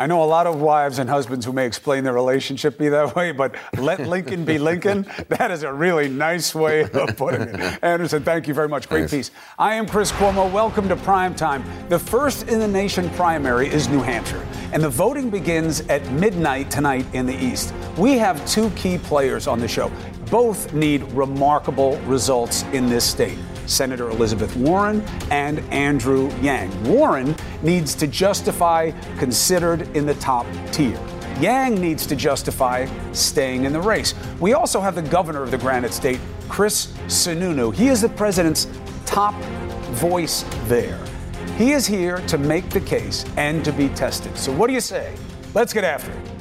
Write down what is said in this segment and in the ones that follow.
I know a lot of wives and husbands who may explain their relationship be that way, but let Lincoln be Lincoln. That is a really nice way of putting it. Anderson, thank you very much. Great nice. piece. I am Chris Cuomo. Welcome to Prime Time. The first in the nation primary is New Hampshire, and the voting begins at midnight tonight in the East. We have two key players on the show. Both need remarkable results in this state. Senator Elizabeth Warren and Andrew Yang. Warren needs to justify considered in the top tier. Yang needs to justify staying in the race. We also have the governor of the Granite State, Chris Sununu. He is the president's top voice there. He is here to make the case and to be tested. So, what do you say? Let's get after it.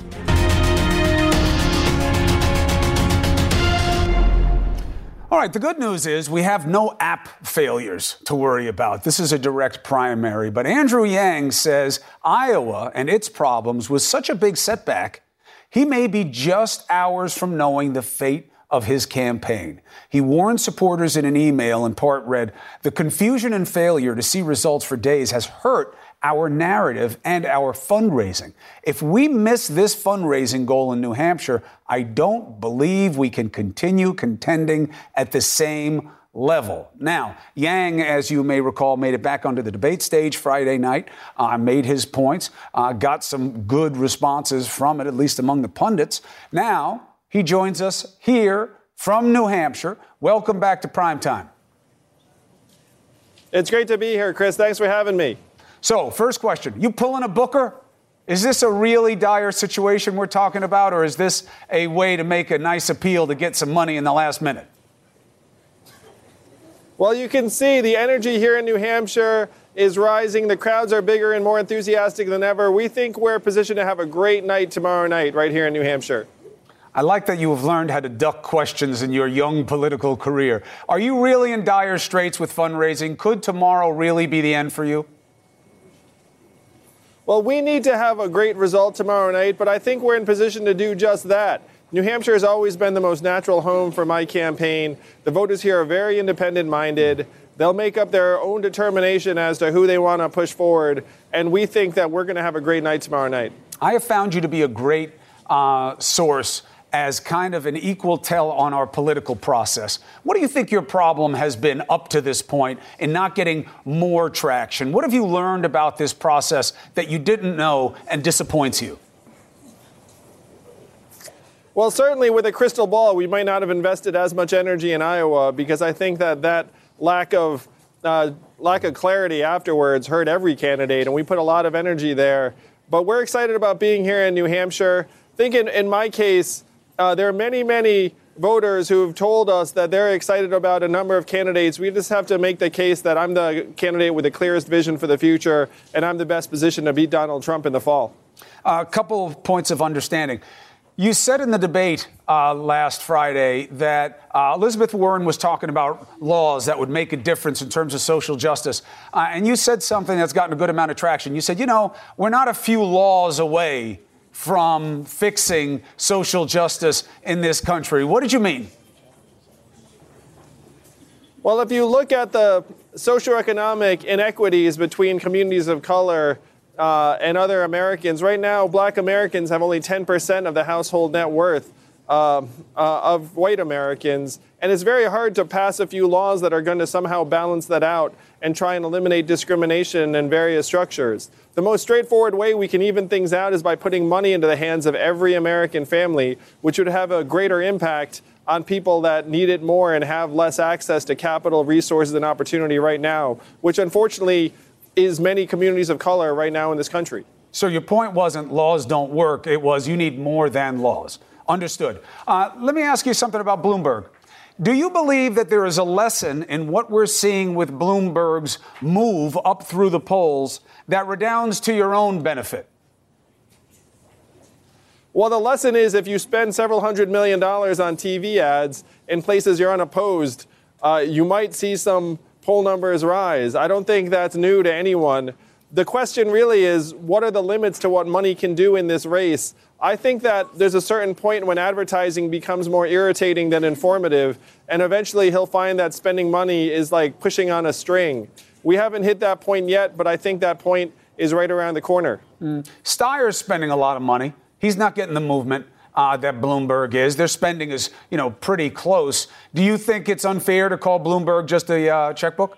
All right, the good news is we have no app failures to worry about. This is a direct primary. But Andrew Yang says Iowa and its problems was such a big setback, he may be just hours from knowing the fate of his campaign. He warned supporters in an email, in part read, The confusion and failure to see results for days has hurt our narrative and our fundraising. If we miss this fundraising goal in New Hampshire, I don't believe we can continue contending at the same level. Now, Yang, as you may recall, made it back onto the debate stage Friday night, uh, made his points, uh, got some good responses from it, at least among the pundits. Now, he joins us here from New Hampshire. Welcome back to Prime Time. It's great to be here, Chris. Thanks for having me. So, first question You pulling a Booker? Is this a really dire situation we're talking about, or is this a way to make a nice appeal to get some money in the last minute? Well, you can see the energy here in New Hampshire is rising. The crowds are bigger and more enthusiastic than ever. We think we're positioned to have a great night tomorrow night right here in New Hampshire. I like that you have learned how to duck questions in your young political career. Are you really in dire straits with fundraising? Could tomorrow really be the end for you? Well, we need to have a great result tomorrow night, but I think we're in position to do just that. New Hampshire has always been the most natural home for my campaign. The voters here are very independent minded. They'll make up their own determination as to who they want to push forward, and we think that we're going to have a great night tomorrow night. I have found you to be a great uh, source as kind of an equal tell on our political process. What do you think your problem has been up to this point in not getting more traction? What have you learned about this process that you didn't know and disappoints you? Well, certainly with a crystal ball, we might not have invested as much energy in Iowa because I think that that lack of uh, lack of clarity afterwards hurt every candidate, and we put a lot of energy there. But we're excited about being here in New Hampshire. I think in, in my case, uh, there are many, many voters who have told us that they're excited about a number of candidates. We just have to make the case that I'm the candidate with the clearest vision for the future, and I'm the best position to beat Donald Trump in the fall. A couple of points of understanding. You said in the debate uh, last Friday that uh, Elizabeth Warren was talking about laws that would make a difference in terms of social justice. Uh, and you said something that's gotten a good amount of traction. You said, you know, we're not a few laws away from fixing social justice in this country. What did you mean? Well, if you look at the socioeconomic inequities between communities of color uh, and other Americans, right now, black Americans have only 10% of the household net worth uh, uh, of white Americans. And it's very hard to pass a few laws that are going to somehow balance that out and try and eliminate discrimination in various structures. The most straightforward way we can even things out is by putting money into the hands of every American family, which would have a greater impact on people that need it more and have less access to capital, resources, and opportunity right now, which unfortunately is many communities of color right now in this country. So your point wasn't laws don't work, it was you need more than laws. Understood. Uh, let me ask you something about Bloomberg. Do you believe that there is a lesson in what we're seeing with Bloomberg's move up through the polls that redounds to your own benefit? Well, the lesson is if you spend several hundred million dollars on TV ads in places you're unopposed, uh, you might see some poll numbers rise. I don't think that's new to anyone. The question really is what are the limits to what money can do in this race? I think that there's a certain point when advertising becomes more irritating than informative, and eventually he'll find that spending money is like pushing on a string. We haven't hit that point yet, but I think that point is right around the corner. Mm. Steyer's spending a lot of money. He's not getting the movement. Uh, that Bloomberg is. Their spending is, you know, pretty close. Do you think it's unfair to call Bloomberg just a uh, checkbook?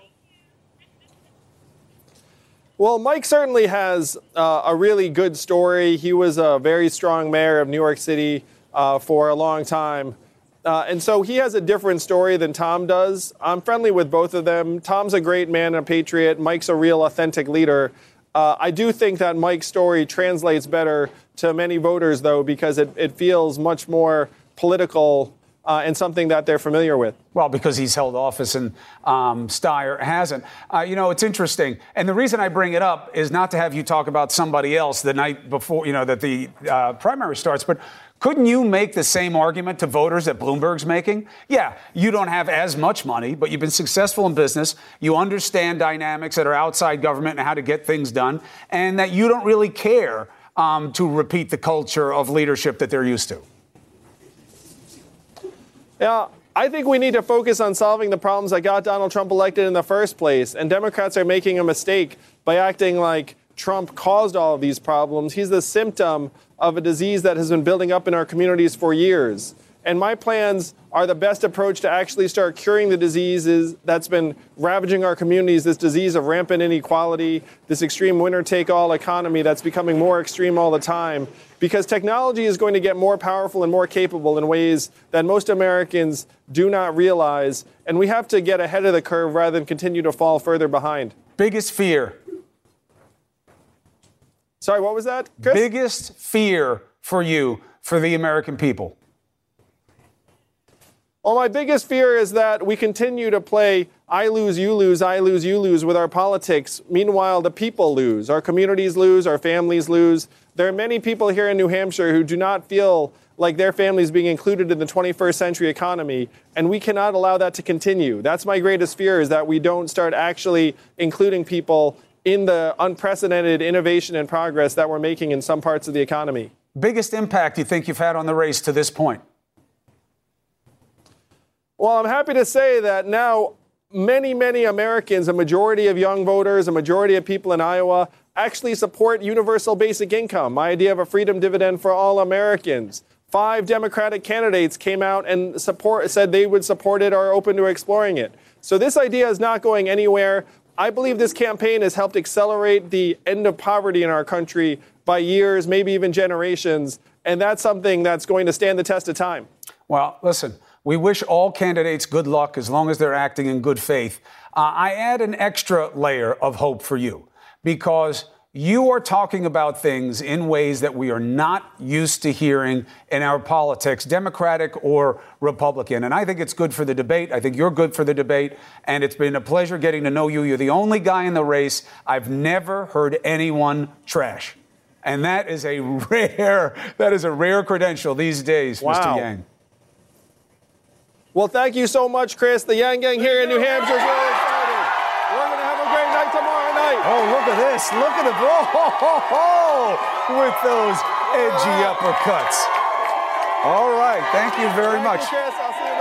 Well, Mike certainly has uh, a really good story. He was a very strong mayor of New York City uh, for a long time. Uh, and so he has a different story than Tom does. I'm friendly with both of them. Tom's a great man, and a patriot. Mike's a real, authentic leader. Uh, I do think that Mike's story translates better to many voters, though, because it, it feels much more political uh, and something that they're familiar with. Well, because he's held office and um, Steyer hasn't. Uh, you know, it's interesting. And the reason I bring it up is not to have you talk about somebody else the night before, you know, that the uh, primary starts, but couldn't you make the same argument to voters that Bloomberg's making? Yeah, you don't have as much money, but you've been successful in business. You understand dynamics that are outside government and how to get things done, and that you don't really care um, to repeat the culture of leadership that they're used to. Yeah, I think we need to focus on solving the problems that got Donald Trump elected in the first place. And Democrats are making a mistake by acting like Trump caused all of these problems. He's the symptom of a disease that has been building up in our communities for years. And my plans are the best approach to actually start curing the diseases that's been ravaging our communities this disease of rampant inequality, this extreme winner take all economy that's becoming more extreme all the time. Because technology is going to get more powerful and more capable in ways that most Americans do not realize. And we have to get ahead of the curve rather than continue to fall further behind. Biggest fear. Sorry, what was that? Chris? Biggest fear for you, for the American people. Well, my biggest fear is that we continue to play I lose, you lose, I lose, you lose with our politics. Meanwhile, the people lose. Our communities lose, our families lose. There are many people here in New Hampshire who do not feel like their families being included in the 21st century economy, and we cannot allow that to continue. That's my greatest fear is that we don't start actually including people in the unprecedented innovation and progress that we're making in some parts of the economy. Biggest impact you think you've had on the race to this point? Well, I'm happy to say that now many, many Americans, a majority of young voters, a majority of people in Iowa, actually support universal basic income, my idea of a freedom dividend for all Americans. Five Democratic candidates came out and support, said they would support it or are open to exploring it. So this idea is not going anywhere. I believe this campaign has helped accelerate the end of poverty in our country by years, maybe even generations. And that's something that's going to stand the test of time. Well, listen. We wish all candidates good luck as long as they're acting in good faith. Uh, I add an extra layer of hope for you because you are talking about things in ways that we are not used to hearing in our politics, Democratic or Republican. And I think it's good for the debate. I think you're good for the debate. And it's been a pleasure getting to know you. You're the only guy in the race I've never heard anyone trash. And that is a rare, that is a rare credential these days, wow. Mr. Yang. Well, thank you so much, Chris. The Yang Gang here in New Hampshire is really excited. We're going to have a great night tomorrow night. Oh, look at this. Look at the oh, with those edgy uppercuts. All right. Thank you very thank much. You,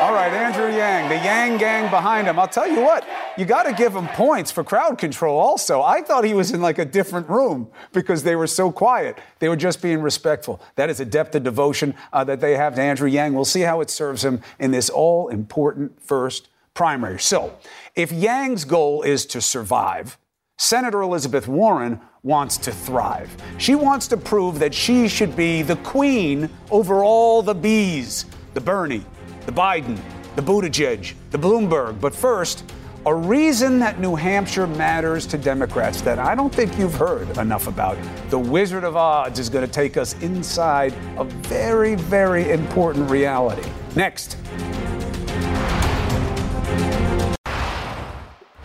All right, Andrew Yang, the Yang Gang behind him. I'll tell you what, you got to give him points for crowd control also. I thought he was in like a different room because they were so quiet. They were just being respectful. That is a depth of devotion uh, that they have to Andrew Yang. We'll see how it serves him in this all important first primary. So, if Yang's goal is to survive, Senator Elizabeth Warren wants to thrive. She wants to prove that she should be the queen over all the bees the Bernie, the Biden, the Buttigieg, the Bloomberg. But first, a reason that New Hampshire matters to Democrats that I don't think you've heard enough about. The Wizard of Odds is going to take us inside a very, very important reality. Next.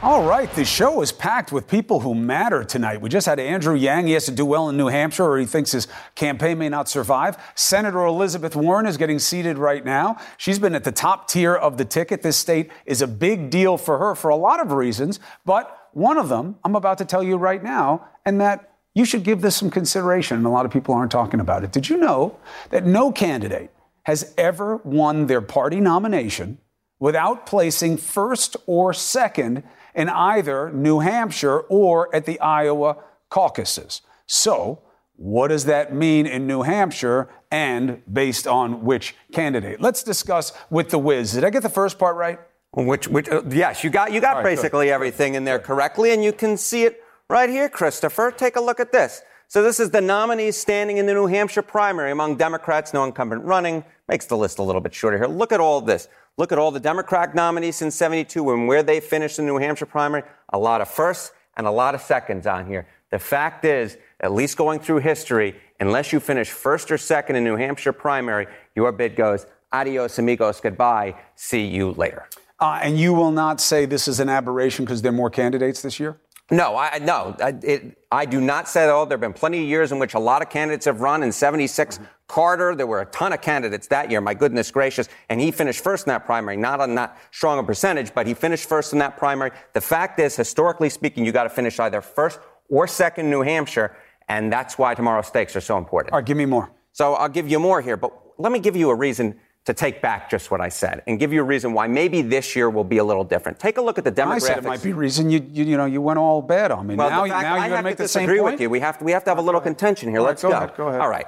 All right, the show is packed with people who matter tonight. We just had Andrew Yang. He has to do well in New Hampshire, or he thinks his campaign may not survive. Senator Elizabeth Warren is getting seated right now. She's been at the top tier of the ticket. This state is a big deal for her for a lot of reasons, but one of them I'm about to tell you right now, and that you should give this some consideration. And a lot of people aren't talking about it. Did you know that no candidate has ever won their party nomination without placing first or second in either New Hampshire or at the Iowa caucuses. So, what does that mean in New Hampshire and based on which candidate? Let's discuss with the whiz. Did I get the first part right? Which, which uh, yes, you got you got right, basically good. everything in there correctly, and you can see it right here, Christopher. Take a look at this. So this is the nominees standing in the New Hampshire primary among Democrats, no incumbent running. Makes the list a little bit shorter here. Look at all this. Look at all the Democrat nominees since 72 and where they finished in the New Hampshire primary. A lot of firsts and a lot of seconds on here. The fact is, at least going through history, unless you finish first or second in New Hampshire primary, your bid goes adios amigos, goodbye, see you later. Uh, and you will not say this is an aberration because there are more candidates this year? No, I no, I, it, I do not say that. All there have been plenty of years in which a lot of candidates have run. In '76, mm-hmm. Carter, there were a ton of candidates that year. My goodness gracious, and he finished first in that primary, not on that strong a percentage, but he finished first in that primary. The fact is, historically speaking, you got to finish either first or second in New Hampshire, and that's why tomorrow's stakes are so important. All right, give me more. So I'll give you more here, but let me give you a reason to take back just what I said and give you a reason why maybe this year will be a little different. Take a look at the demographics. I said it might be reason you you, you know you went all bad on me. Well, now, fact, now you're going to make the same point. with you. We have to we have to have a little contention here. All Let's right, go. go. Ahead, go ahead. All right.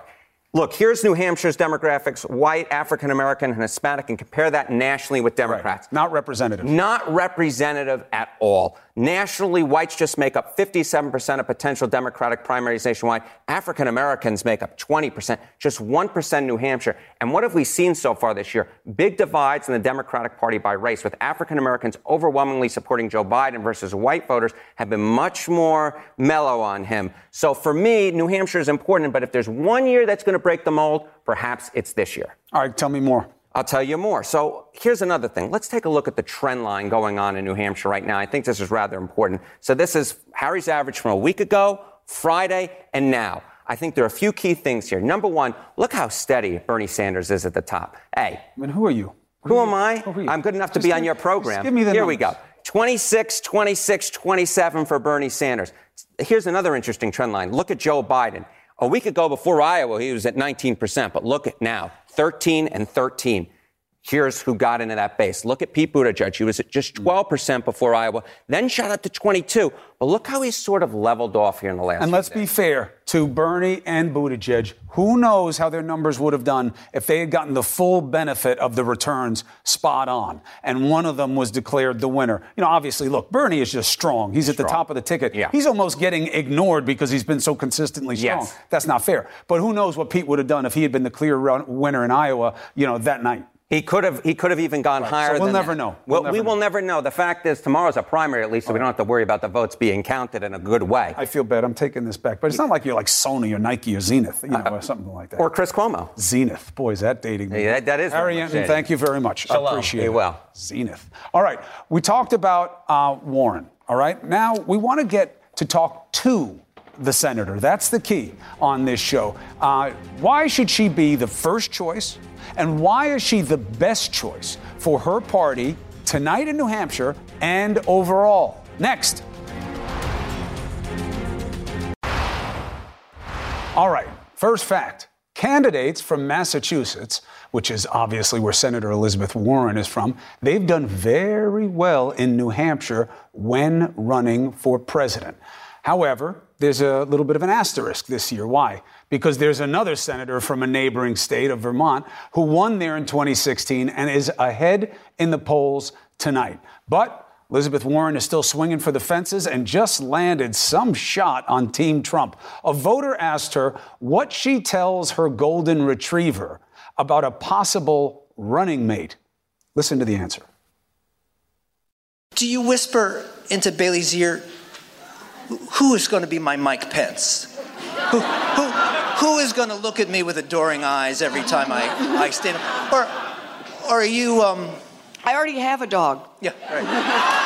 Look, here's New Hampshire's demographics white, African American, and Hispanic, and compare that nationally with Democrats. Right. Not representative. Not representative at all. Nationally, whites just make up 57% of potential Democratic primaries nationwide. African Americans make up 20%, just 1% New Hampshire. And what have we seen so far this year? Big divides in the Democratic Party by race, with African Americans overwhelmingly supporting Joe Biden versus white voters have been much more mellow on him. So for me, New Hampshire is important, but if there's one year that's going to break the mold, perhaps it's this year. All right, tell me more. I'll tell you more. So here's another thing. Let's take a look at the trend line going on in New Hampshire right now. I think this is rather important. So this is Harry's average from a week ago, Friday, and now. I think there are a few key things here. Number one, look how steady Bernie Sanders is at the top. Hey. I mean, who are you? Who, who am I? I'm good enough to be give, on your program. give me the Here numbers. we go. 26, 26, 27 for Bernie Sanders. Here's another interesting trend line. Look at Joe Biden. A week ago before Iowa, he was at 19%, but look at now, 13 and 13. Here's who got into that base. Look at Pete Buttigieg. He was at just hmm. 12% before Iowa, then shot up to 22. But look how he's sort of leveled off here in the last. And let's days. be fair to Bernie and Buttigieg. Who knows how their numbers would have done if they had gotten the full benefit of the returns spot on, and one of them was declared the winner. You know, obviously, look, Bernie is just strong. He's at strong. the top of the ticket. Yeah. He's almost getting ignored because he's been so consistently strong. Yes. That's not fair. But who knows what Pete would have done if he had been the clear winner in Iowa, you know, that night. He could have. He could have even gone right. higher. So we'll never that. know. We'll, never we know. will never know. The fact is, tomorrow's a primary at least, so we don't have to worry about the votes being counted in a good way. I feel bad. I'm taking this back, but it's not like you're like Sony or Nike or Zenith, you know, uh, or something like that. Or Chris Cuomo. Zenith. Boy, is that dating me. Yeah, that, that is. Harry Enten, thank you very much. Shalom. I appreciate you it. well. Zenith. All right. We talked about uh, Warren. All right. Now we want to get to talk to the senator. That's the key on this show. Uh, why should she be the first choice? And why is she the best choice for her party tonight in New Hampshire and overall? Next. All right, first fact candidates from Massachusetts, which is obviously where Senator Elizabeth Warren is from, they've done very well in New Hampshire when running for president. However, there's a little bit of an asterisk this year. Why? Because there's another senator from a neighboring state of Vermont who won there in 2016 and is ahead in the polls tonight. But Elizabeth Warren is still swinging for the fences and just landed some shot on Team Trump. A voter asked her what she tells her golden retriever about a possible running mate. Listen to the answer. Do you whisper into Bailey's ear, who is going to be my Mike Pence? Who, who, who is going to look at me with adoring eyes every time I, I stand up? Or, or are you, um... I already have a dog. Yeah, right.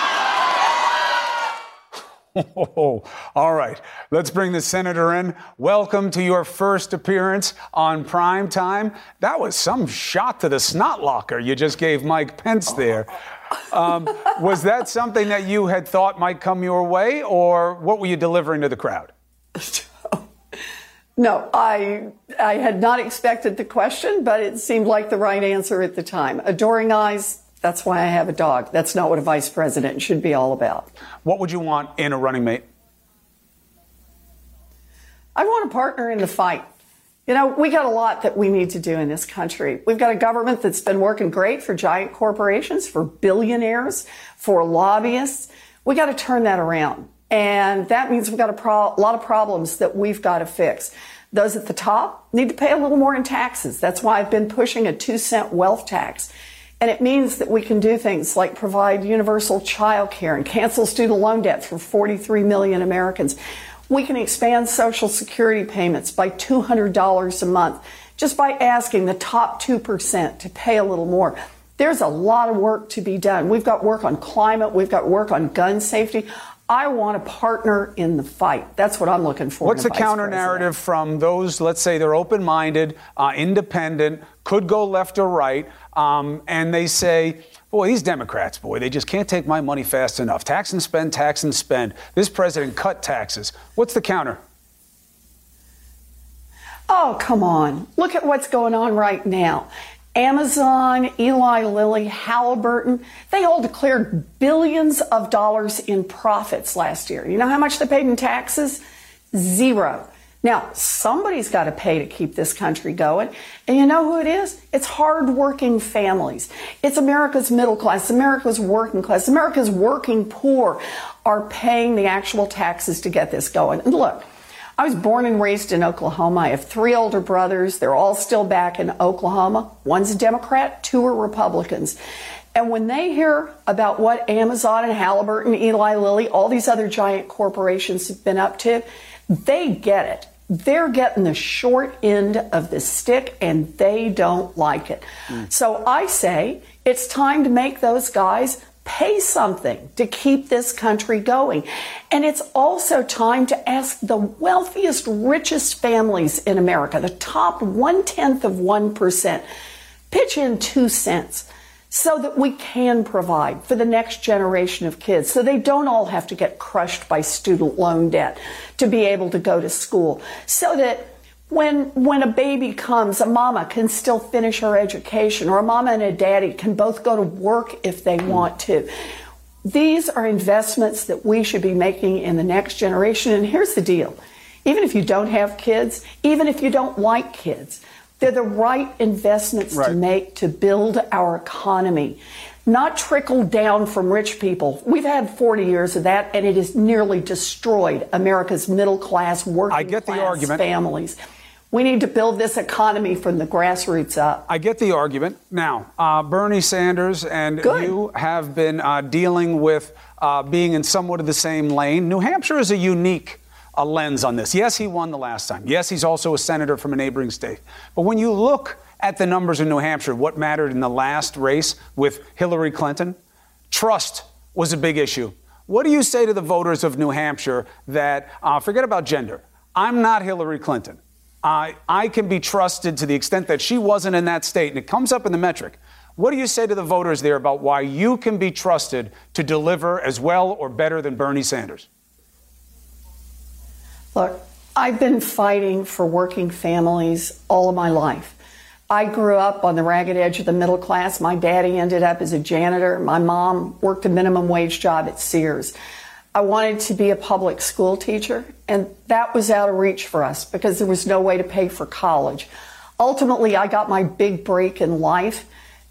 Oh, all right. Let's bring the senator in. Welcome to your first appearance on prime time. That was some shot to the snot locker you just gave Mike Pence there. Um, was that something that you had thought might come your way, or what were you delivering to the crowd? No, I I had not expected the question, but it seemed like the right answer at the time. Adoring eyes, that's why I have a dog. That's not what a vice president should be all about. What would you want in a running mate? I want a partner in the fight. You know, we got a lot that we need to do in this country. We've got a government that's been working great for giant corporations, for billionaires, for lobbyists. We got to turn that around. And that means we've got a, pro- lot of problems that we've got to fix. Those at the top need to pay a little more in taxes. That's why I've been pushing a two cent wealth tax. And it means that we can do things like provide universal child care and cancel student loan debt for 43 million Americans. We can expand Social Security payments by $200 a month just by asking the top 2% to pay a little more. There's a lot of work to be done. We've got work on climate, we've got work on gun safety. I want a partner in the fight. That's what I'm looking for. What's the counter narrative from those, let's say they're open minded, uh, independent, could go left or right, um, and they say, boy, these Democrats, boy, they just can't take my money fast enough. Tax and spend, tax and spend. This president cut taxes. What's the counter? Oh, come on. Look at what's going on right now. Amazon, Eli Lilly, Halliburton, they all declared billions of dollars in profits last year. You know how much they paid in taxes? Zero. Now, somebody's got to pay to keep this country going. And you know who it is? It's hardworking families. It's America's middle class, America's working class, America's working poor are paying the actual taxes to get this going. And look, I was born and raised in Oklahoma. I have three older brothers. They're all still back in Oklahoma. One's a Democrat, two are Republicans. And when they hear about what Amazon and Halliburton, Eli Lilly, all these other giant corporations have been up to, they get it. They're getting the short end of the stick and they don't like it. Mm. So I say it's time to make those guys pay something to keep this country going. And it's also time to ask the wealthiest, richest families in America, the top one tenth of 1%, pitch in two cents so that we can provide for the next generation of kids so they don't all have to get crushed by student loan debt to be able to go to school so that when when a baby comes, a mama can still finish her education, or a mama and a daddy can both go to work if they want to. These are investments that we should be making in the next generation. And here's the deal even if you don't have kids, even if you don't like kids, they're the right investments right. to make to build our economy not trickle down from rich people. We've had 40 years of that, and it has nearly destroyed America's middle class, working I get the argument. families. We need to build this economy from the grassroots up. I get the argument. Now, uh, Bernie Sanders and Good. you have been uh, dealing with uh, being in somewhat of the same lane. New Hampshire is a unique uh, lens on this. Yes, he won the last time. Yes, he's also a senator from a neighboring state. But when you look at the numbers in New Hampshire, what mattered in the last race with Hillary Clinton, trust was a big issue. What do you say to the voters of New Hampshire that uh, forget about gender? I'm not Hillary Clinton. I, I can be trusted to the extent that she wasn't in that state, and it comes up in the metric. What do you say to the voters there about why you can be trusted to deliver as well or better than Bernie Sanders? Look, I've been fighting for working families all of my life. I grew up on the ragged edge of the middle class. My daddy ended up as a janitor. My mom worked a minimum wage job at Sears. I wanted to be a public school teacher, and that was out of reach for us because there was no way to pay for college. Ultimately, I got my big break in life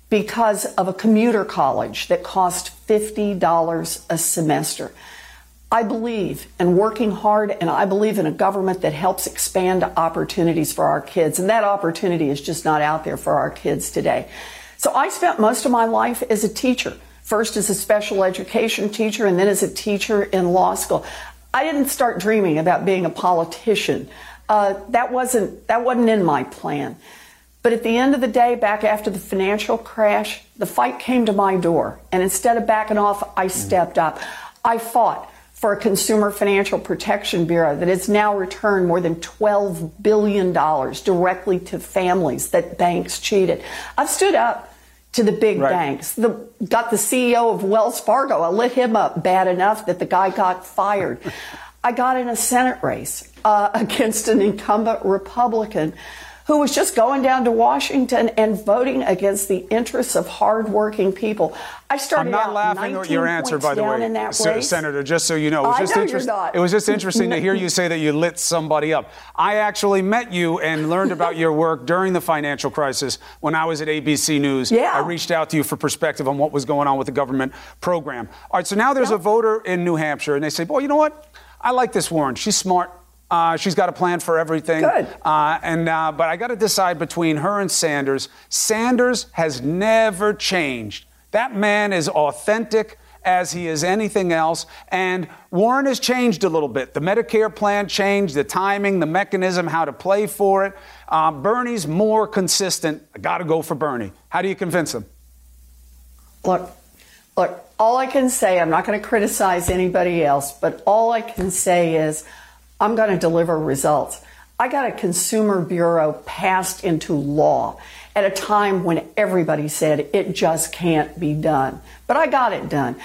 because of a commuter college that cost $50 a semester. I believe in working hard, and I believe in a government that helps expand opportunities for our kids. And that opportunity is just not out there for our kids today. So I spent most of my life as a teacher first as a special education teacher and then as a teacher in law school. I didn't start dreaming about being a politician. Uh, that wasn't that wasn't in my plan. But at the end of the day, back after the financial crash, the fight came to my door, and instead of backing off, I stepped up. I fought for a Consumer Financial Protection Bureau that has now returned more than $12 billion directly to families that banks cheated. I've stood up to the big right. banks. The, got the CEO of Wells Fargo. I lit him up bad enough that the guy got fired. I got in a Senate race uh, against an incumbent Republican who was just going down to Washington and voting against the interests of hardworking people. I started I'm not out laughing at your answer, by the way, in that Se- Senator. Just so you know, it was I just know you're not. It was just interesting to hear you say that you lit somebody up. I actually met you and learned about your work during the financial crisis when I was at ABC News. Yeah. I reached out to you for perspective on what was going on with the government program. All right, so now there's a voter in New Hampshire, and they say, "Boy, you know what? I like this Warren. She's smart." Uh, she's got a plan for everything. Good. Uh, and uh, but I got to decide between her and Sanders. Sanders has never changed. That man is authentic as he is anything else. And Warren has changed a little bit. The Medicare plan changed, the timing, the mechanism, how to play for it. Uh, Bernie's more consistent. I got to go for Bernie. How do you convince him? Look, look, all I can say, I'm not going to criticize anybody else, but all I can say is I'm going to deliver results. I got a consumer bureau passed into law at a time when everybody said it just can't be done. But I got it done.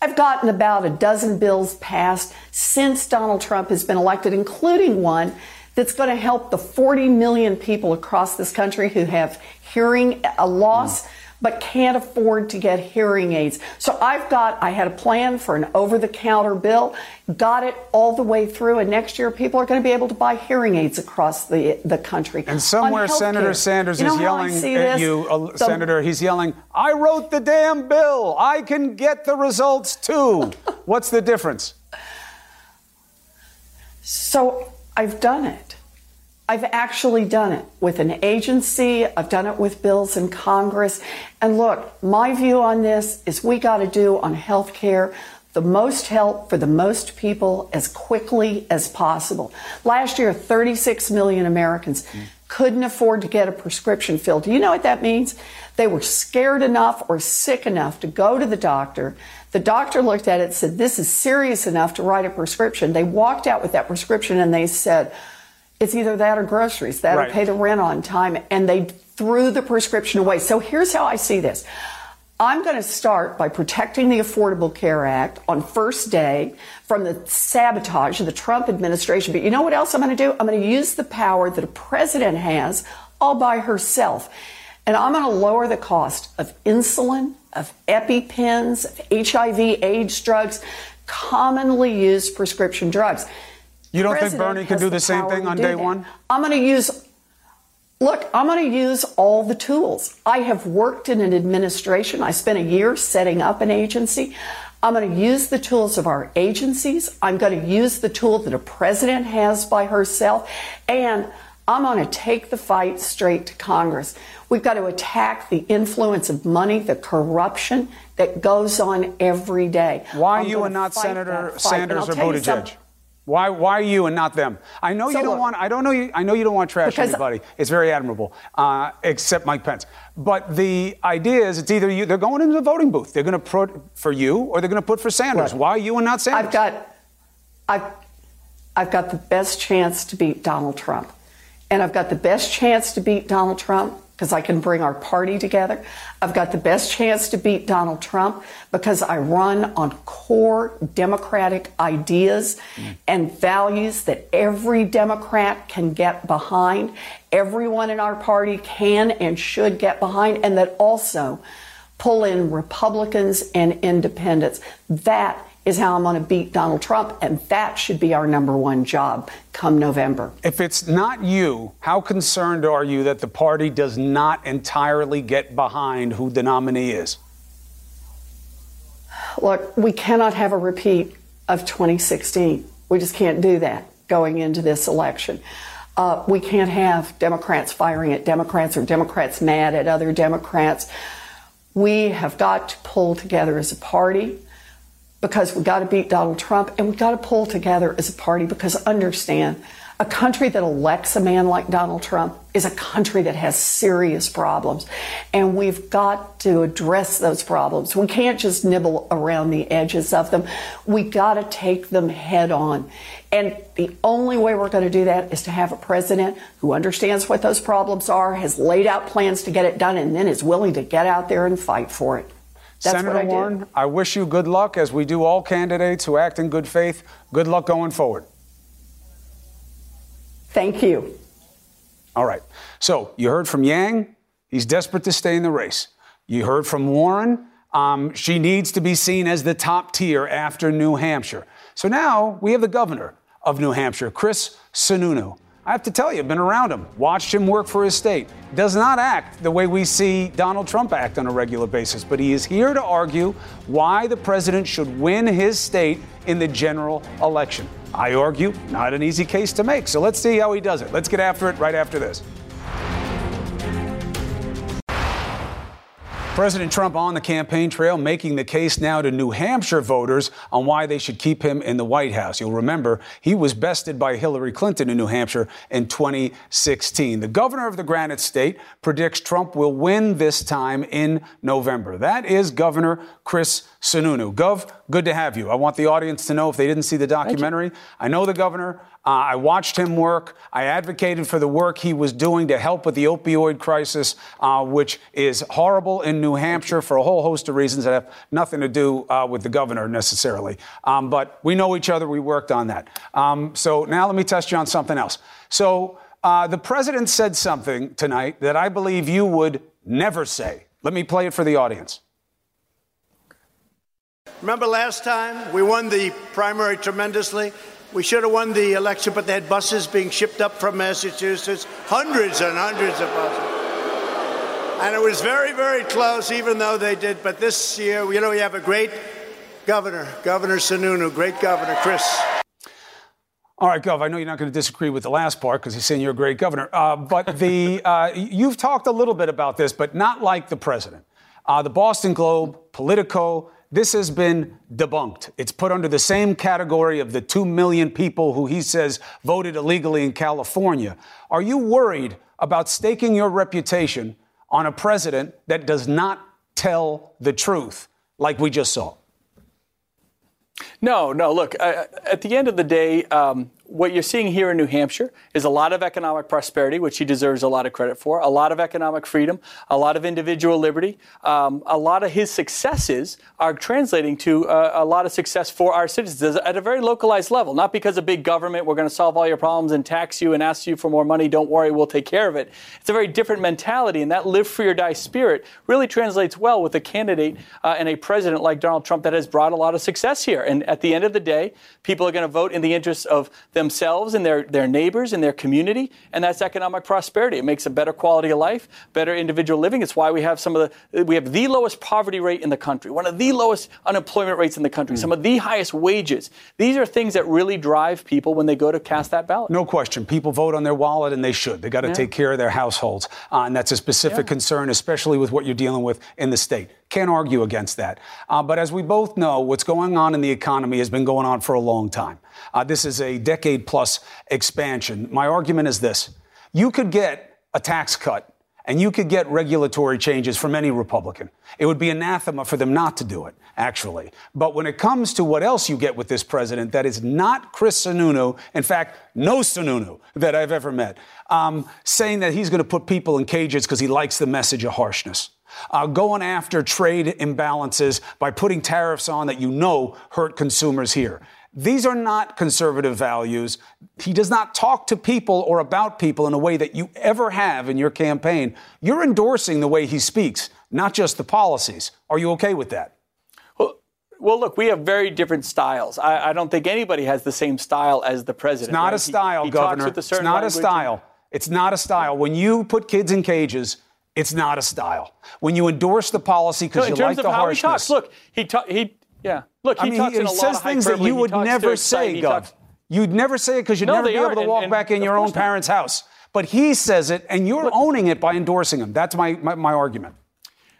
I've gotten about a dozen bills passed since Donald Trump has been elected, including one that's going to help the 40 million people across this country who have hearing a loss but can't afford to get hearing aids. So I've got, I had a plan for an over the counter bill, got it all the way through, and next year people are going to be able to buy hearing aids across the, the country. And somewhere Senator. Sanders You know is yelling at you, uh, Senator. He's yelling, I wrote the damn bill. I can get the results too. What's the difference? So I've done it. I've actually done it with an agency. I've done it with bills in Congress. And look, my view on this is we got to do on health care the most help for the most people as quickly as possible. Last year, 36 million Americans couldn't afford to get a prescription filled. Do you know what that means? They were scared enough or sick enough to go to the doctor. The doctor looked at it and said, This is serious enough to write a prescription. They walked out with that prescription and they said, It's either that or groceries, that Right. or pay the rent on time. And they threw the prescription away. So here's how I see this. I'm going to start by protecting the Affordable Care Act on first day from the sabotage of the Trump administration. But you know what else I'm going to do? I'm going to use the power that a president has all by herself. And I'm going to lower the cost of insulin, of EpiPens, of HIV AIDS drugs, commonly used prescription drugs. You don't think Bernie can do the same thing on day one? I'm going to use Look, I'm going to use all the tools. I have worked in an administration. I spent a year setting up an agency. I'm going to use the tools of our agencies. I'm going to use the tool that a president has by herself. And I'm going to take the fight straight to Congress. We've got to attack the influence of money, the corruption that goes on every day. Why I'm you and not Senator that fight. And Sanders or Buttigieg? Why, why you and not them? I know So you don't look- want. I don't know you. I know you don't want to trash anybody. It's very admirable, uh, except Mike Pence. But the idea is, it's either you. They're going into the voting booth. They're going to put for you, or they're going to put for Sanders. Right. Why you and not Sanders? I've got, I've, I've got the best chance to beat Donald Trump, and I've got the best chance to beat Donald Trump because I can bring our party together. I've got the best chance to beat Donald Trump because I run on core democratic ideas and values that every Democrat can get behind. Everyone in our party can and should get behind, and that also pull in Republicans and independents. That is how I'm going to beat Donald Trump, and that should be our number one job come November. If it's not you, how concerned are you that the party does not entirely get behind who the nominee is? Look, we cannot have a repeat of 2016. We just can't do that going into this election. Uh, we can't have Democrats firing at Democrats or Democrats mad at other Democrats. We have got to pull together as a party because we got to beat Donald Trump and we got to pull together as a party because understand a country that elects a man like Donald Trump is a country that has serious problems and we've got to address those problems. We can't just nibble around the edges of them. We got to take them head on. And the only way we're going to do that is to have a president who understands what those problems are, has laid out plans to get it done and then is willing to get out there and fight for it. That's Senator what I. Warren, I wish you good luck, as we do all candidates who act in good faith. Good luck going forward. Thank you. All right. So you heard from Yang. He's desperate to stay in the race. You heard from Warren. Um, she needs to be seen as the top tier after New Hampshire. So now we have the governor of New Hampshire, Chris Sununu. I have to tell you, I've been around him, watched him work for his state. Does not act the way we see Donald Trump act on a regular basis, but he is here to argue why the president should win his state in the general election. I argue, not an easy case to make. So let's see how he does it. Let's get after it right after this. President Trump on the campaign trail making the case now to New Hampshire voters on why they should keep him in the White House. You'll remember he was bested by Hillary Clinton in New Hampshire in 2016. The governor of the Granite State predicts Trump will win this time in November. That is Governor Chris Sununu. Gov, good to have you. I want the audience to know if they didn't see the documentary. I know the governor. Uh, I watched him work. I advocated for the work he was doing to help with the opioid crisis, uh, which is horrible in New Hampshire for a whole host of reasons that have nothing to do uh, with the governor necessarily. Um, but we know each other. We worked on that. Um, so now let me test you on something else. So uh, the president said something tonight that I believe you would never say. Let me play it for the audience. Remember last time we won the primary tremendously? We should have won the election, but they had buses being shipped up from Massachusetts, hundreds and hundreds of buses. And it was very, very close, even though they did. But this year, you know, we have a great governor, Governor Sununu, great governor, Chris. All right, Gov, I know you're not going to disagree with the last part because he's saying you're a great governor. Uh, but the uh, you've talked a little bit about this, but not like the president. Uh, the Boston Globe, Politico, this has been debunked. It's put under the same category of the 2 million people who he says voted illegally in California. Are you worried about staking your reputation on a president that does not tell the truth, like we just saw? No, no. Look, uh, at the end of the day, um, what you're seeing here in New Hampshire is a lot of economic prosperity, which he deserves a lot of credit for, a lot of economic freedom, a lot of individual liberty. Um, a lot of his successes are translating to uh, a lot of success for our citizens at a very localized level. Not because of big government, we're going to solve all your problems and tax you and ask you for more money. Don't worry, we'll take care of it. It's a very different mentality, and that live free or die spirit really translates well with a candidate uh, and a president like Donald Trump that has brought a lot of success here. And at the end of the day, people are going to vote in the interests of themselves and their, their neighbors and their community, and that's economic prosperity. It makes a better quality of life, better individual living. It's why we have some of the we have the lowest poverty rate in the country, one of the lowest unemployment rates in the country, mm. some of the highest wages. These are things that really drive people when they go to cast that ballot. No question. People vote on their wallet, and they should. They got to yeah. take care of their households, uh, and that's a specific yeah. concern, especially with what you're dealing with in the state. Can't argue against that. Uh, but as we both know, what's going on in the economy has been going on for a long time. Uh, this is a decade plus expansion. My argument is this you could get a tax cut and you could get regulatory changes from any Republican. It would be anathema for them not to do it, actually. But when it comes to what else you get with this president, that is not Chris Sununu, in fact, no Sununu that I've ever met, um, saying that he's going to put people in cages because he likes the message of harshness. Uh, going after trade imbalances by putting tariffs on that you know hurt consumers here. These are not conservative values. He does not talk to people or about people in a way that you ever have in your campaign. You're endorsing the way he speaks, not just the policies. Are you okay with that? Well, well look, we have very different styles. I, I, don't think anybody has the same style as the president. It's not right? a style, he, he Governor. it's not a style. It's not a style. When you put kids in cages, it's not a style. When you endorse the policy because no, you like the harshness. He talks, look, he, ta- he yeah. Look, he I mean, talks he, in a says things that you would never say, Gov. You'd never say it because you'd no, never be able to walk and, and back in your own parents' house. But he says it, and you're owning it by endorsing him. That's my, my, my argument.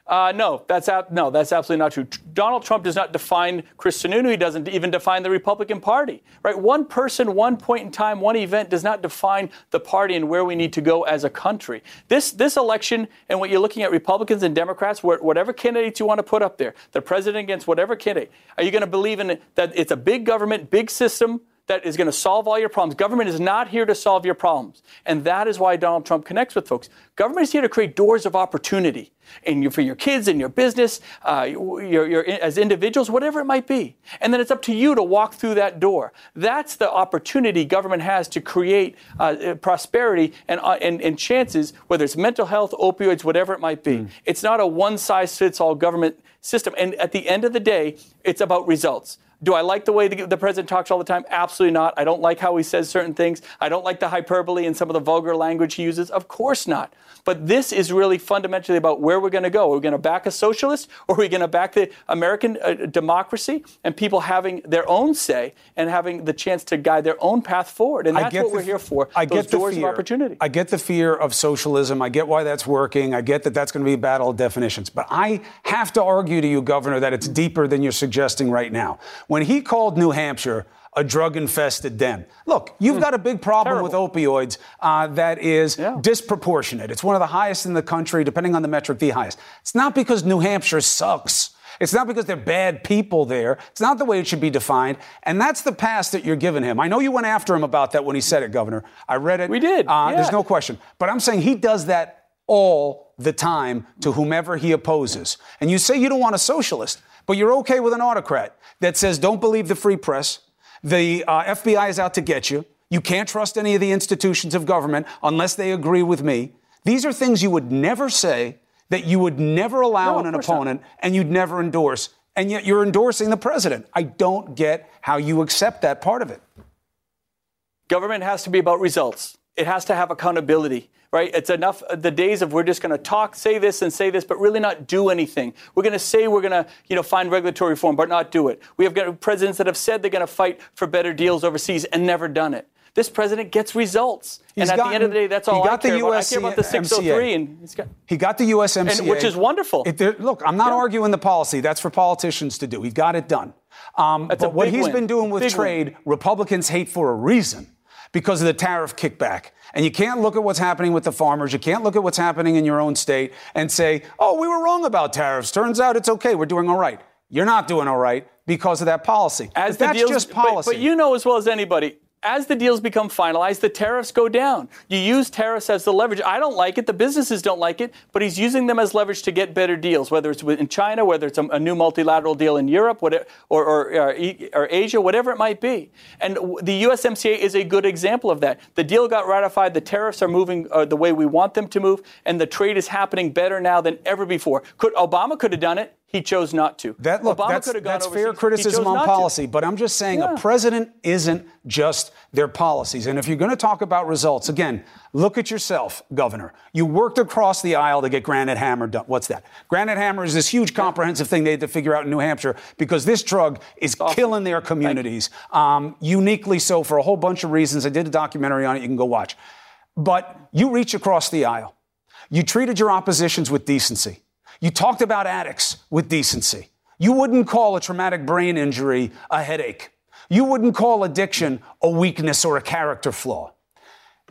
Uh, no, that's ab- no, that's absolutely not true. Donald Trump does not define Chris Sununu. He doesn't even define the Republican Party. Right? One person, one point in time, one event does not define the party and where we need to go as a country. This this election and what you're looking at, Republicans and Democrats, whatever candidates you want to put up there, the president against whatever candidate, are you going to believe in it, that it's a big government, big system? That is going to solve all your problems. Government is not here to solve your problems. And that is why Donald Trump connects with folks. Government is here to create doors of opportunity and for your kids and your business, uh, your, your, as individuals, whatever it might be. And then it's up to you to walk through that door. That's the opportunity government has to create uh, prosperity and, uh, and, and, chances, whether it's mental health, opioids, whatever it might be. Mm. It's not a one size fits all government system. And at the end of the day, it's about results. Do I like the way the, the, president talks all the time? Absolutely not. I don't like how he says certain things. I don't like the hyperbole and some of the vulgar language he uses. Of course not. But this is really fundamentally about where we're going to go. Are we going to back a socialist or are we going to back the American uh, democracy and people having their own say and having the chance to guide their own path forward? And that's what we're here for. I get the doors fear. of opportunity. I get the fear of socialism. I get why that's working. I get that that's going to be a battle of definitions. But I have to argue to you, Governor, that it's deeper than you're suggesting right now. When he called New Hampshire a drug infested den. Look, you've mm. got a big problem Terrible. with opioids uh, that is yeah. disproportionate. It's one of the highest in the country, depending on the metric, the highest. It's not because New Hampshire sucks. It's not because they're bad people there. It's not the way it should be defined. And that's the pass that you're giving him. I know you went after him about that when he said it, Governor. I read it. We did. Uh, yeah. There's no question. But I'm saying he does that all the time to whomever he opposes. And you say you don't want a socialist, but you're okay with an autocrat that says don't believe the free press, the uh, FBI is out to get you. You can't trust any of the institutions of government unless they agree with me. These are things you would never say, that you would never allow no, in an opponent, not. and you'd never endorse. And yet you're endorsing the president. I don't get how you accept that part of it. Government has to be about results, it has to have accountability right? It's enough uh, the days of we're just going to talk, say this and say this, but really not do anything. We're going to say we're going to, you know, find regulatory reform, but not do it. We have got presidents that have said they're going to fight for better deals overseas and never done it. This president gets results, he's and at gotten, the end of the day, that's all I care about. I care about the 603, and he's got, he got the USMCA, and, which is wonderful. It, look, I'm not yeah. arguing the policy. That's for politicians to do. He got it done. Um, but what he's win. been doing with big trade, win. Republicans hate for a reason because of the tariff kickback. And you can't look at what's happening with the farmers. You can't look at what's happening in your own state and say, oh, we were wrong about tariffs. Turns out it's okay. We're doing all right. You're not doing all right because of that policy. As that's deals, just policy. But, but you know as well as anybody, as the deals become finalized, the tariffs go down. You use tariffs as the leverage. I don't like it. The businesses don't like it, but he's using them as leverage to get better deals, whether it's in China, whether it's a, a new multilateral deal in Europe, whatever, or, or, or, or, Asia, whatever it might be. And the USMCA is a good example of that. The deal got ratified. The tariffs are moving uh, the way we want them to move, and the trade is happening better now than ever before. Could Obama could have done it? He chose not to. That, look, Obama that's, that's fair criticism on policy, to. but I'm just saying yeah. a president isn't just their policies. And if you're going to talk about results, again, look at yourself, Governor. You worked across the aisle to get Granite Hammer done. What's that? Granite Hammer is this huge comprehensive thing they had to figure out in New Hampshire because this drug is awesome. killing their communities, um, uniquely so for a whole bunch of reasons. I did a documentary on it. You can go watch. But you reach across the aisle. You treated your oppositions with decency. You talked about addicts with decency. You wouldn't call a traumatic brain injury a headache. You wouldn't call addiction a weakness or a character flaw.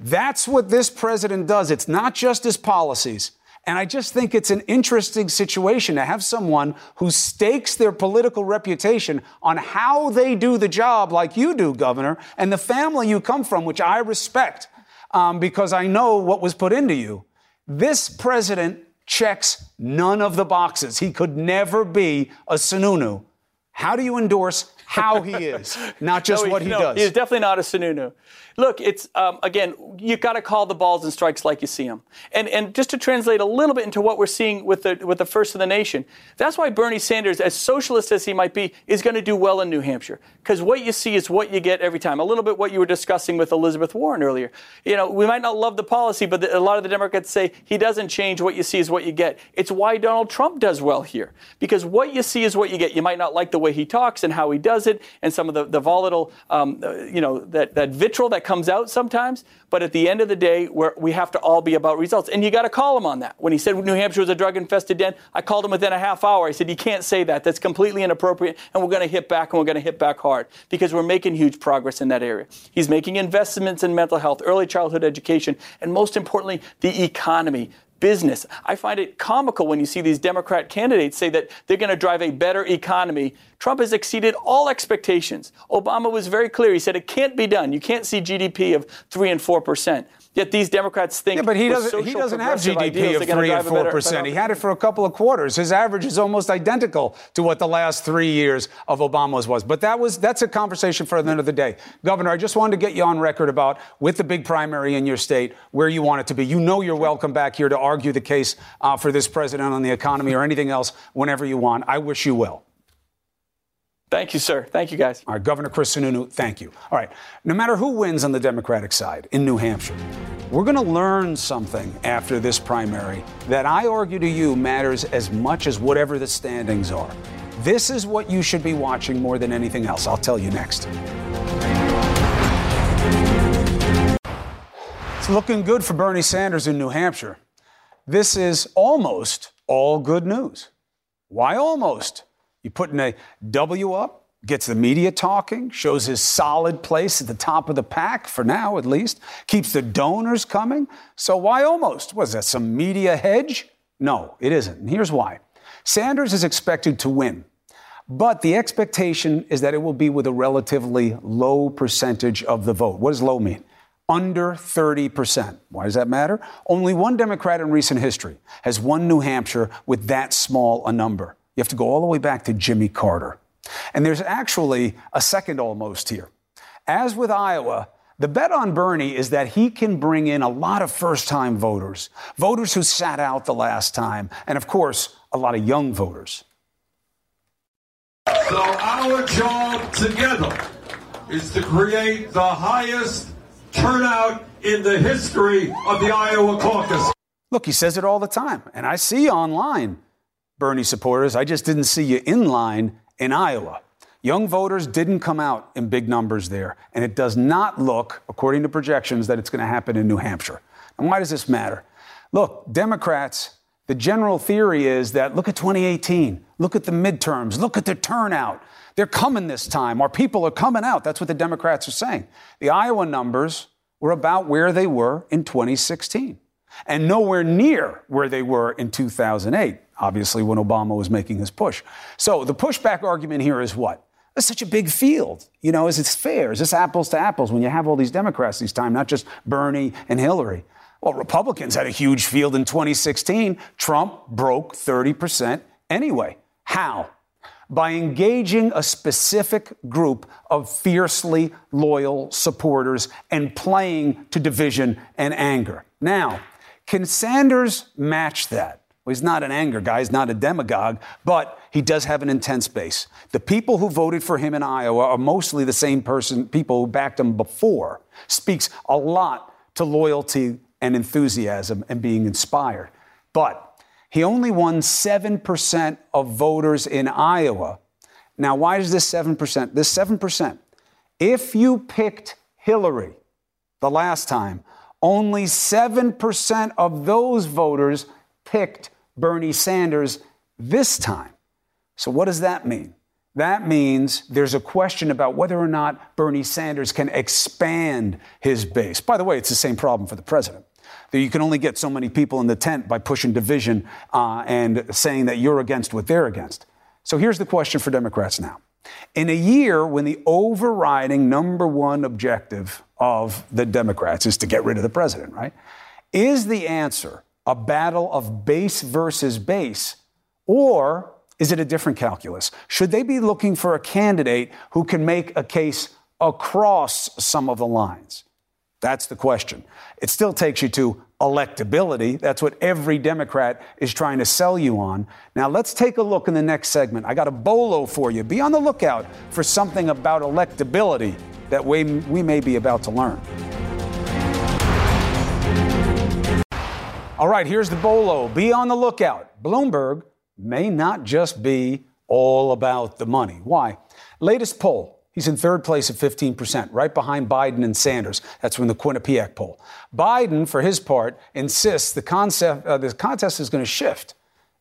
That's what this president does. It's not just his policies. And I just think it's an interesting situation to have someone who stakes their political reputation on how they do the job, like you do, Governor, and the family you come from, which I respect um, because I know what was put into you. This president checks none of the boxes. He could never be a Sununu. How do you endorse how he is, not just no, what he no, does? He's definitely not a Sununu. Look, it's um, again, you got to call the balls and strikes like you see them. And and just to translate a little bit into what we're seeing with the with the first of the nation, that's why Bernie Sanders, as socialist as he might be, is going to do well in New Hampshire because what you see is what you get every time. A little bit what you were discussing with Elizabeth Warren earlier. You know, we might not love the policy, but the, a lot of the Democrats say he doesn't change. What you see is what you get. It's why Donald Trump does well here because what you see is what you get. You might not like the way he talks and how he does it, and some of the, the volatile, um, uh, you know, that that vitriol that comes out sometimes, but at the end of the day, we have to all be about results. And you got to call him on that. When he said New Hampshire was a drug infested den, I called him within a half hour. I said, You can't say that. That's completely inappropriate. And we're going to hit back and we're going to hit back hard because we're making huge progress in that area. He's making investments in mental health, early childhood education, and most importantly, the economy business. I find it comical when you see these Democrat candidates say that they're going to drive a better economy. Trump has exceeded all expectations. Obama was very clear. He said it can't be done. You can't see GDP of 3 and 4 percent. Yet these Democrats think. Yeah, but he doesn't. He doesn't have GDP of three or four percent. He had it for a couple of quarters. His average is almost identical to what the last three years of Obama's was. But that was that's a conversation for the end of the day. Governor, I just wanted to get you on record about with the big primary in your state where you want it to be. You know you're welcome back here to argue the case uh, for this president on the economy or anything else whenever you want. I wish you well. Thank you, sir. Thank you, guys. All right, Governor Chris Sununu, thank you. All right, no matter who wins on the Democratic side in New Hampshire, we're going to learn something after this primary that I argue to you matters as much as whatever the standings are. This is what you should be watching more than anything else. I'll tell you next. It's looking good for Bernie Sanders in New Hampshire. This is almost all good news. Why almost? You putting a W up, gets the media talking, shows his solid place at the top of the pack, for now at least, keeps the donors coming. So why almost? Was that some media hedge? No, it isn't. And here's why Sanders is expected to win. But the expectation is that it will be with a relatively low percentage of the vote. What does low mean? Under 30%. Why does that matter? Only one Democrat in recent history has won New Hampshire with that small a number. You have to go all the way back to Jimmy Carter. And there's actually a second almost here. As with Iowa, the bet on Bernie is that he can bring in a lot of first time voters, voters who sat out the last time, and of course, a lot of young voters. So, our job together is to create the highest turnout in the history of the Iowa caucus. Look, he says it all the time, and I see online Bernie supporters. I just didn't see you in line in Iowa. Young voters didn't come out in big numbers there, and it does not look, according to projections, that it's going to happen in New Hampshire. And why does this matter? Look, Democrats, the general theory is that look at 2018, look at the midterms, look at the turnout. They're coming this time. Our people are coming out. That's what the Democrats are saying. The Iowa numbers were about where they were in 2016 and nowhere near where they were in 2008 obviously, when Obama was making his push. So the pushback argument here is what? It's such a big field. You know, is it fair? Is this apples to apples when you have all these Democrats this time, not just Bernie and Hillary? Well, Republicans had a huge field in 2016. Trump broke 30% anyway. How? By engaging a specific group of fiercely loyal supporters and playing to division and anger. Now, can Sanders match that? Well, he's not an anger guy, he's not a demagogue, but he does have an intense base. The people who voted for him in Iowa are mostly the same person, people who backed him before. Speaks a lot to loyalty and enthusiasm and being inspired. But he only won 7% of voters in Iowa. Now, why is this 7%? This 7%, if you picked Hillary the last time, only 7% of those voters picked Bernie Sanders this time. So, what does that mean? That means there's a question about whether or not Bernie Sanders can expand his base. By the way, it's the same problem for the president. That you can only get so many people in the tent by pushing division uh, and saying that you're against what they're against. So here's the question for Democrats now. In a year when the overriding number one objective of the Democrats is to get rid of the president, right? Is the answer a battle of base versus base? Or is it a different calculus? Should they be looking for a candidate who can make a case across some of the lines? That's the question. It still takes you to electability. That's what every Democrat is trying to sell you on. Now, let's take a look in the next segment. I got a bolo for you. Be on the lookout for something about electability that we, we may be about to learn. All right, here's the bolo. Be on the lookout. Bloomberg may not just be all about the money. Why? Latest poll. He's in third place at 15%, right behind Biden and Sanders. That's from the Quinnipiac poll. Biden, for his part, insists the, concept, uh, the contest is going to shift.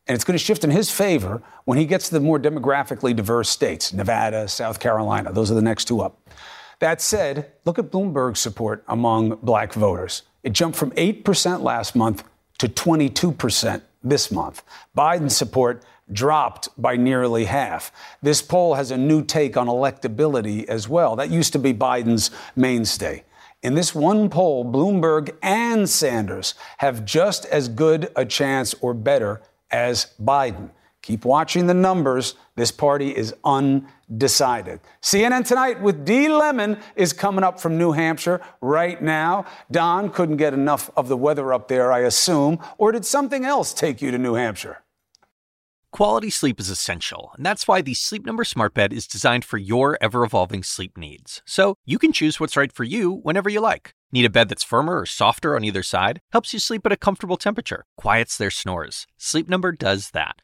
And it's going to shift in his favor when he gets to the more demographically diverse states Nevada, South Carolina. Those are the next two up. That said, look at Bloomberg's support among black voters. It jumped from 8% last month to 22% this month. Biden's support dropped by nearly half. This poll has a new take on electability as well. That used to be Biden's mainstay. In this one poll, Bloomberg and Sanders have just as good a chance or better as Biden. Keep watching the numbers. This party is undecided. CNN Tonight with D. Lemon is coming up from New Hampshire right now. Don couldn't get enough of the weather up there, I assume. Or did something else take you to New Hampshire? Quality sleep is essential, and that's why the Sleep Number Smart Bed is designed for your ever evolving sleep needs. So you can choose what's right for you whenever you like. Need a bed that's firmer or softer on either side? Helps you sleep at a comfortable temperature, quiets their snores. Sleep Number does that.